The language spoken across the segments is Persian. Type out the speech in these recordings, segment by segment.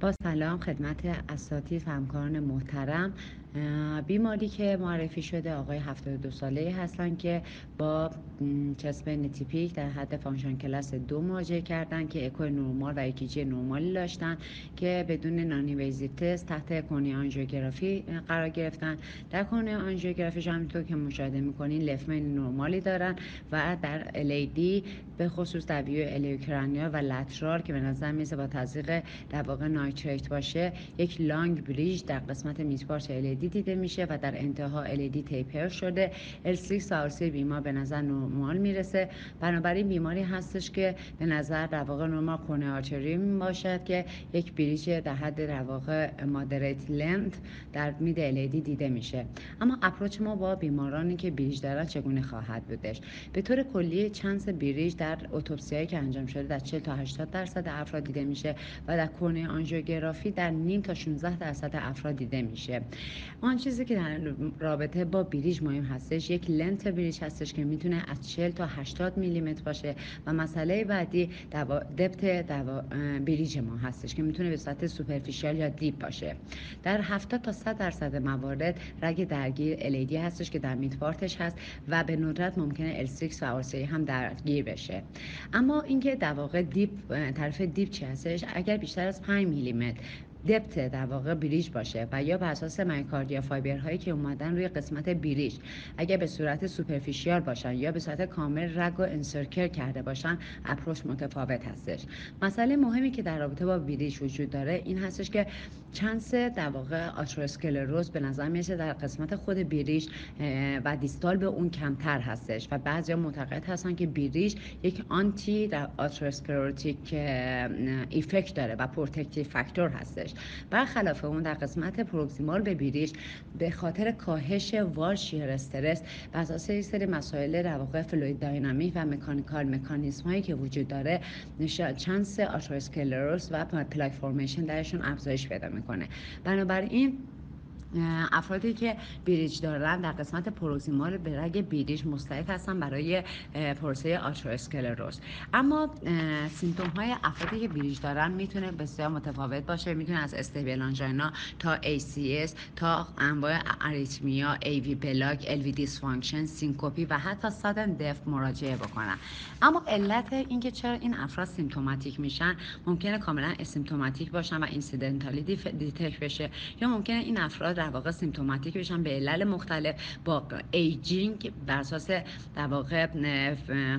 با سلام خدمت اساتید و همکاران محترم. بیماری که معرفی شده آقای 72 ساله هستن که با chest pain تیپیک در حد function class دو مراجعه کردن که اکو نورمال و EKG نورمالی داشتن که بدون noninvasive test تحت کنی آنژیوگرافی قرار گرفتن. در کنی آنژیوگرافی همینطور که مشاهده می‌کنین left main نورمالی دارن و در LAD به خصوص در view LAO cranial و lateral که به نظر میرسه با تزریق در واقع nitrate باشه یک long bridge در قسمت mid part LAD دیده میشه و در انتها LAD taper شده. LCX و بیمار به نظر نرمال می‌رسه. بنابراین بیماری هستش که به نظر در واقع normal coronary artery باشد که یک bridge در حد در واقع moderate length در mid LAD دیده میشه. اما approach ما با بیمارانی که bridge دارن چگونه خواهد بودش؟ به طور کلی chance bridge در اتوپسی که انجام شده در 40 تا 80 درصد افراد دیده میشه و در کونه آنژیوگرافی در نیم تا 16 درصد افراد دیده میشه. آن چیزی که در رابطه با bridge مهم هستش یک length bridge هستش که می‌تونه از 40 تا 80 میلیمتر باشه و مسئله بعدی دوا دپت دوا بریج ما هستش که می‌تونه به صورت superficial یا deep باشه. در 70 تا 100 درصد موارد رگ درگیر LAD هستش که در mid part ش هست و به ندرت ممکنه LCX و RCA هم درگیر بشه. اما اینکه در واقع deep تعریف deep چی هستش؟ اگر بیشتر از 5 میلیمتر depth در واقع bridge باشه و یا بر اساس myocardia هایی که اومدن روی قسمت bridge اگر به صورت superficial باشن یا به صورت کامل رگ و encircle کرده باشن approach متفاوت هستش. مسئله مهمی که در رابطه با bridge وجود داره این هستش که chance در واقع آتروسکلروز به نظر میشه در قسمت خود bridge و distal به اون کمتر هستش و بعضی معتقد هستن که bridge یک anti در atherosclerotic effect داره و protective factor هستش. برخلاف اون در قسمت proximal به bridge به خاطر کاهش wall shear stress و اساس یک سری مسائل در واقع fluid dynamic و mechanical mechanism هایی که وجود داره chance آتروسکلروز و plaque formation درشون افزایش پیدا می‌کنه. بنابراین افرادی که bridge دارن در قسمت proximal به رگ bridge مستعد هستن برای پروسه آتروسکلروز اما symptom های افرادی که bridge دارن می‌تونه بسیار متفاوت باشه. می‌تونه از stable angina تا ACS تا انواع arrhythmia AV block LV dysfunction syncope و حتی sudden death مراجعه بکنن. اما علت اینکه چرا این افراد symptomatic میشن ممکنه کاملا asymptomatic باشن و incidentally detect بشه یا ممکنه این افراد در واقع symptomatic بشن به علل مختلف با aging بر اساس در واقع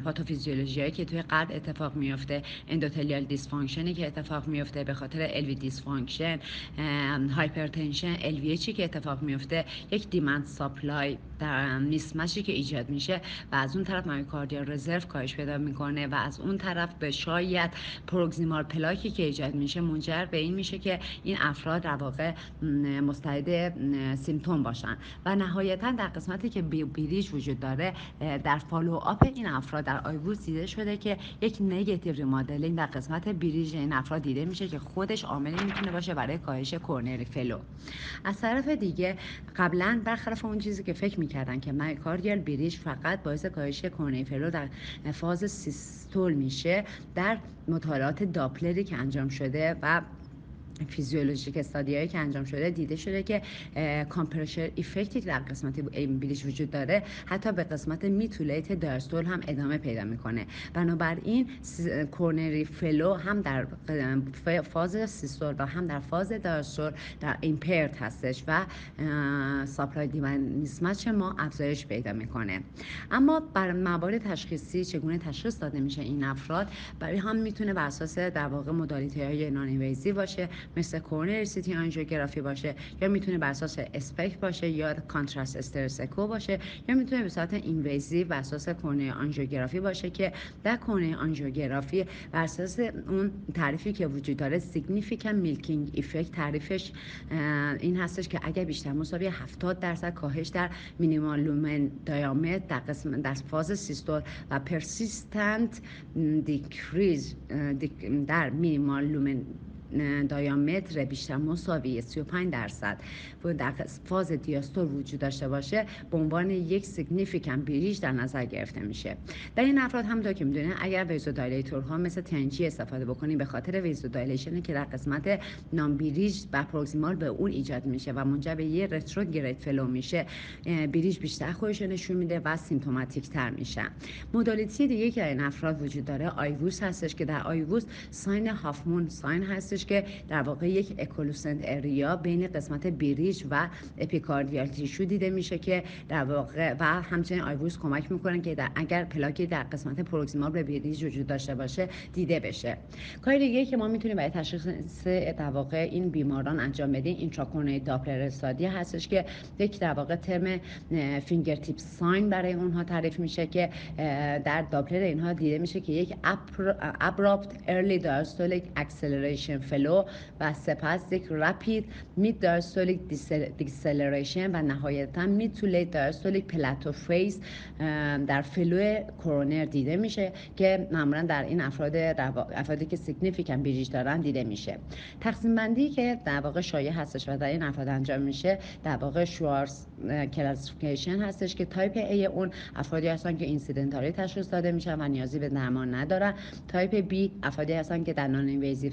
پاتوفیزیولوژی که توی قلب اتفاق میفته endothelial dysfunction ی که اتفاق میفته به خاطر LV dysfunction hypertension LV که اتفاق میفته یک demand supply در mismatch ی که ایجاد میشه و از اون طرف myocardial reserve کاهش پیدا می‌کنه و از اون طرف به شاید proximal plaque ی که ایجاد میشه منجر به این میشه که این افراد در واقع مستعد symptom باشن. و نهایتا در قسمتی که bridge وجود داره در follow up این افراد در IVUS دیده شده که یک negative remodeling در قسمت bridge این افراد دیده میشه که خودش عاملی می‌تونه باشه برای کاهش coronary flow از طرف دیگه قبلا برخلاف اون چیزی که فکر می‌کردن که myocardial bridge فقط باعث کاهش coronary flow در فاز systole میشه در مطالعات Doppler ی که انجام شده و physiologic study هایی که انجام شده دیده شده که compression effect ی در قسمت bridge وجود داره. حتی به قسمت mid to late diastole هم ادامه پیدا می‌کنه. بنابراین coronary flow هم در فاز systole و هم در فاز diastole در impaired هستش و supply demand ما افزایش پیدا می‌کنه. اما بر موارد تشخیصی چگونه تشخیص داده میشه این افراد؟ برای هم می‌تونه بر اساس در واقع modality های noninvasive باشه. مثل coronary CT آنژیوگرافی باشه یا می‌تونه بر اساس SPECT باشه یا contrast stress echo باشه یا می‌تونه به صورت invasive بر اساس کورنر آنژیوگرافی باشه که در کورنر آنژیوگرافی بر اساس اون تعریفی که وجود داره significant milking effect تعریفش این هستش که اگر بیشتر مساوی 70 درصد کاهش در minimal lumen diameter در قسم در فاز systole و persistent decrease در minimal lumen diameter بیشتر مساوی 35 درصد. در فاز diastole وجود داشته باشه به عنوان یک significant bridge در نظر گرفته میشه. در این افراد هم که می‌دونن اگر ها مثل TNG استفاده بکنیم به خاطر vasodilation که در قسمت نان bridge و proximal به اون ایجاد میشه و منجر به یه retrograde flow میشه bridge بیشتر خودش نشون میده و symptomatic تر میشن modality دیگه که این افراد وجود داره IVUS هستش که در IVUS sign half moon sign هستش که در واقع یک echolucent area بین قسمت bridge و epicardial tissue دیده میشه که در واقع و همچنین IVUS کمک می‌کنن که در اگر پلاکی در قسمت proximal به bridge وجود داشته باشه دیده بشه. کار دیگه که ما می‌تونیم برای تشخیص در واقع این بیماران انجام بدیم intracoronary Doppler study هستش که یک در واقع term fingertip sign برای اونها تعریف میشه که در Doppler اینها دیده میشه که یک abrupt early diastolic acceleration flow و سپس یک rapid mid diastolic deceleration و نهایتا mid to late diastolic plateau phase در flow کورونر دیده میشه که معمولا در این افراد افرادی که significant bridge دارن دیده میشه. تقسیم بندی که در واقع شایع هستش و در این افراد انجام میشه در واقع Schwarz classification هستش که type A اون افرادی هستن که incidentally تشخیص داده میشن و نیازی به درمان ندارن. type B افرادی هستن که در noninvasive test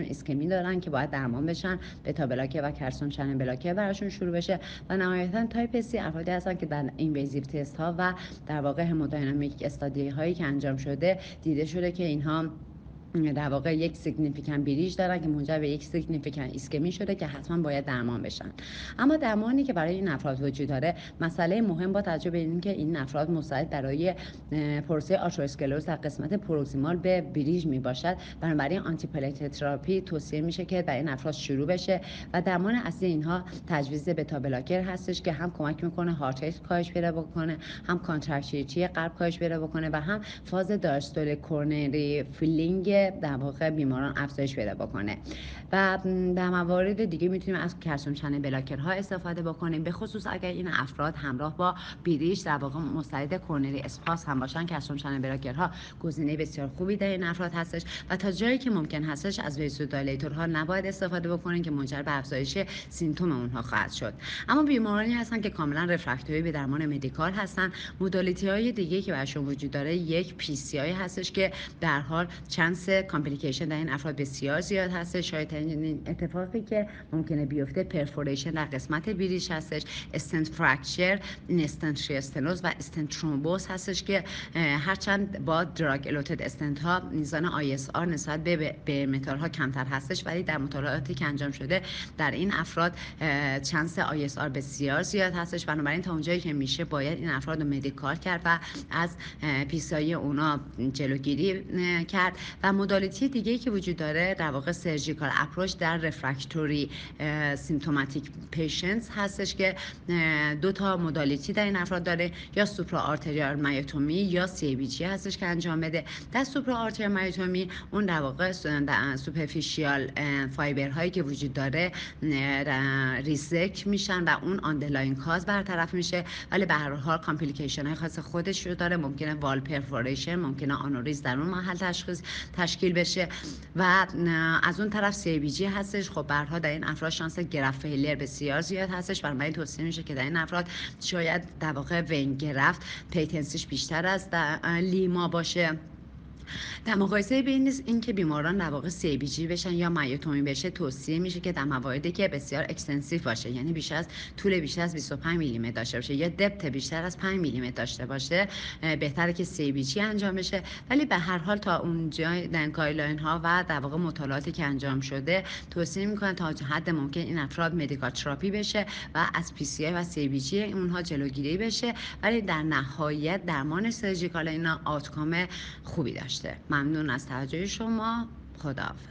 شون ایسکمی دارن که باید درمان بشن beta blocker و calcium channel blocker براشون شروع بشه. و نهایتا type C افرادی هستن که در invasive test ها و در واقع hemodynamic study هایی که انجام شده دیده شده که اینها در واقع یک significant bridge دارن که منجر به یک significant ایسکمی شده که حتما باید درمان بشن. اما درمانی که برای این افراد وجود داره مسئله مهم با توجه به اینکه این افراد مستعد برای پروسه آتروسکلروز در قسمت proximal به bridge می باشد بنابراین anti therapy توصیه میشه که در این افراد شروع بشه و درمان اصلی اینها تجویز beta blocker هستش که هم کمک می‌کنه heart rate کاهش پیدا بکنه هم contractility قلب کاهش پیدا بکنه و هم فاز diastole coronary filling در واقع بیماران افزایش پیدا بکنه. و در موارد دیگه می‌تونیم از channel blocker ها استفاده بکنیم. به خصوص اگر این افراد همراه با bridge در واقع مستعد coronary spasm هم باشن calcium channel blocker ها گزینه بسیار خوبی در این افراد هستش. و تا جایی که ممکن هستش از vasodilator ها نباید استفاده بکنیم که منجر به افزایش symptom اونها خواهد شد. اما بیمارانی هستن که کاملا refractory به درمان medical هستن. modality های دیگه که براشون وجود داره یک PCI هستش که در حال chance complication در این افراد بسیار زیاد هست شاید این اتفاقی که ممکنه بیفته perforation در قسمت bridge هستش stent fracture stent restenosis و stent thrombosis هستش که هرچند با drug eluting stent ها میزان ISR نسبت به bare metal ها کمتر هستش ولی در مطالعاتی که انجام شده در این افراد chance ISR بسیار زیاد هستش. بنابراین تا اونجایی که میشه باید این افراد رو medical کرد و از PCI اونا جلوگیری کرد. و modality دیگه که وجود داره در واقع surgical approach در refractory symptomatic patients هستش که دو تا modality در این افراد داره یا supra arterial myotomy یا CABG هستش که انجام بده. در supra arterial myotomy اون در واقع superficial fiber هایی که وجود داره resect میشن و اون underlying cause برطرف میشه. ولی به هر حال complication های خاص خودش رو داره. ممکنه wall perforation ممکنه aneurysm در اون محل تشخیص تشکیل بشه. و از اون طرف CABG هستش. خب برها در این افراد شانس graft failure بسیار زیاد هستش. برای توصیه میشه که در این افراد شاید در واقع vein graft patency ش بیشتر از LIMA باشه. در مقایسه بین این که بیماران در واقع CABG بشن یا myotomy بشه توصیه میشه که در مواردی که بسیار extensive باشه یعنی بیشتر از طول بیشتر از 25 میلی داشته باشه یا depth بیشتر از 5 میلی داشته باشه بهتره که CABG انجام بشه. ولی به هر حال تا اونجا در guideline ها و در واقع مطالعاتی که انجام شده توصیه می‌کنن تا حد ممکن این افراد medical therapy بشه و از پی سی و سی بی جی اونها جلوگیری بشه. ولی در نهایت درمان سرجیکال اینا آوتکام خوبی داشته. ممنون از توجه شما. خداحافظ.